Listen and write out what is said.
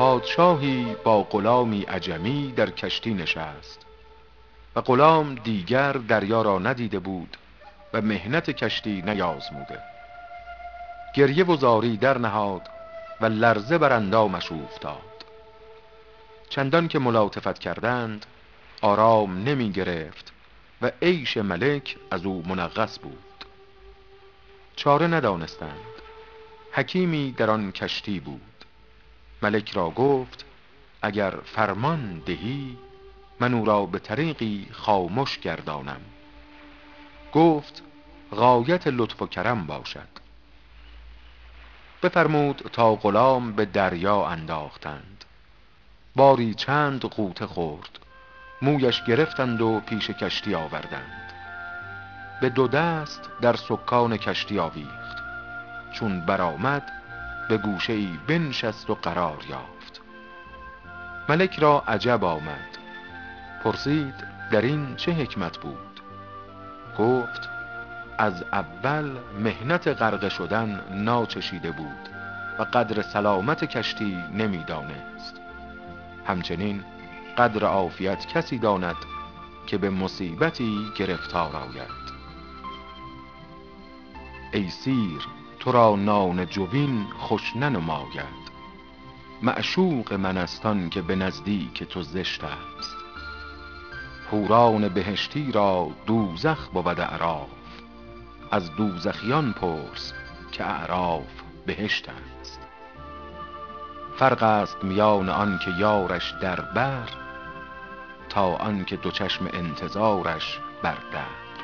پادشاهی با غلامی عجمی در کشتی نشست و غلام دیگر دریا را ندیده بود و مهنت کشتی نیازموده. گریه و زاری در نهاد و لرزه بر اندامش افتاد چندان که ملاطفت کردند آرام نمی گرفت و عیش ملک از او منغص بود. چاره ندانستند. حکیمی در آن کشتی بود. ملک را گفت اگر فرمان دهی من او را به طریقی خاموش گردانم. گفت غایت لطف و کرم باشد. بفرمود تا غلام به دریا انداختند. باری چند قوطه خورد مویش گرفتند و پیش کشتی آوردند. به دو دست در سکان کشتی آویخت. چون برآمد به گوشه ای بنشست و قرار یافت. ملک را عجب آمد. پرسید در این چه حکمت بود؟ گفت از اول مهنت غرقه شدن ناچشیده بود و قدر سلامت کشتی نمی‌دانست. همچنین قدر عافیت کسی داند که به مصیبتی گرفتار آید. ای سیر تو را نان جوین خوش ننماید. معشوق من است آن که به نزدیک تو زشت است. حوران بهشتی را دوزخ بود اعراف. از دوزخیان پرس که اعراف بهشت است. فرق است میان آن که یارش در بر تا آن که دو چشم انتظارش بر در.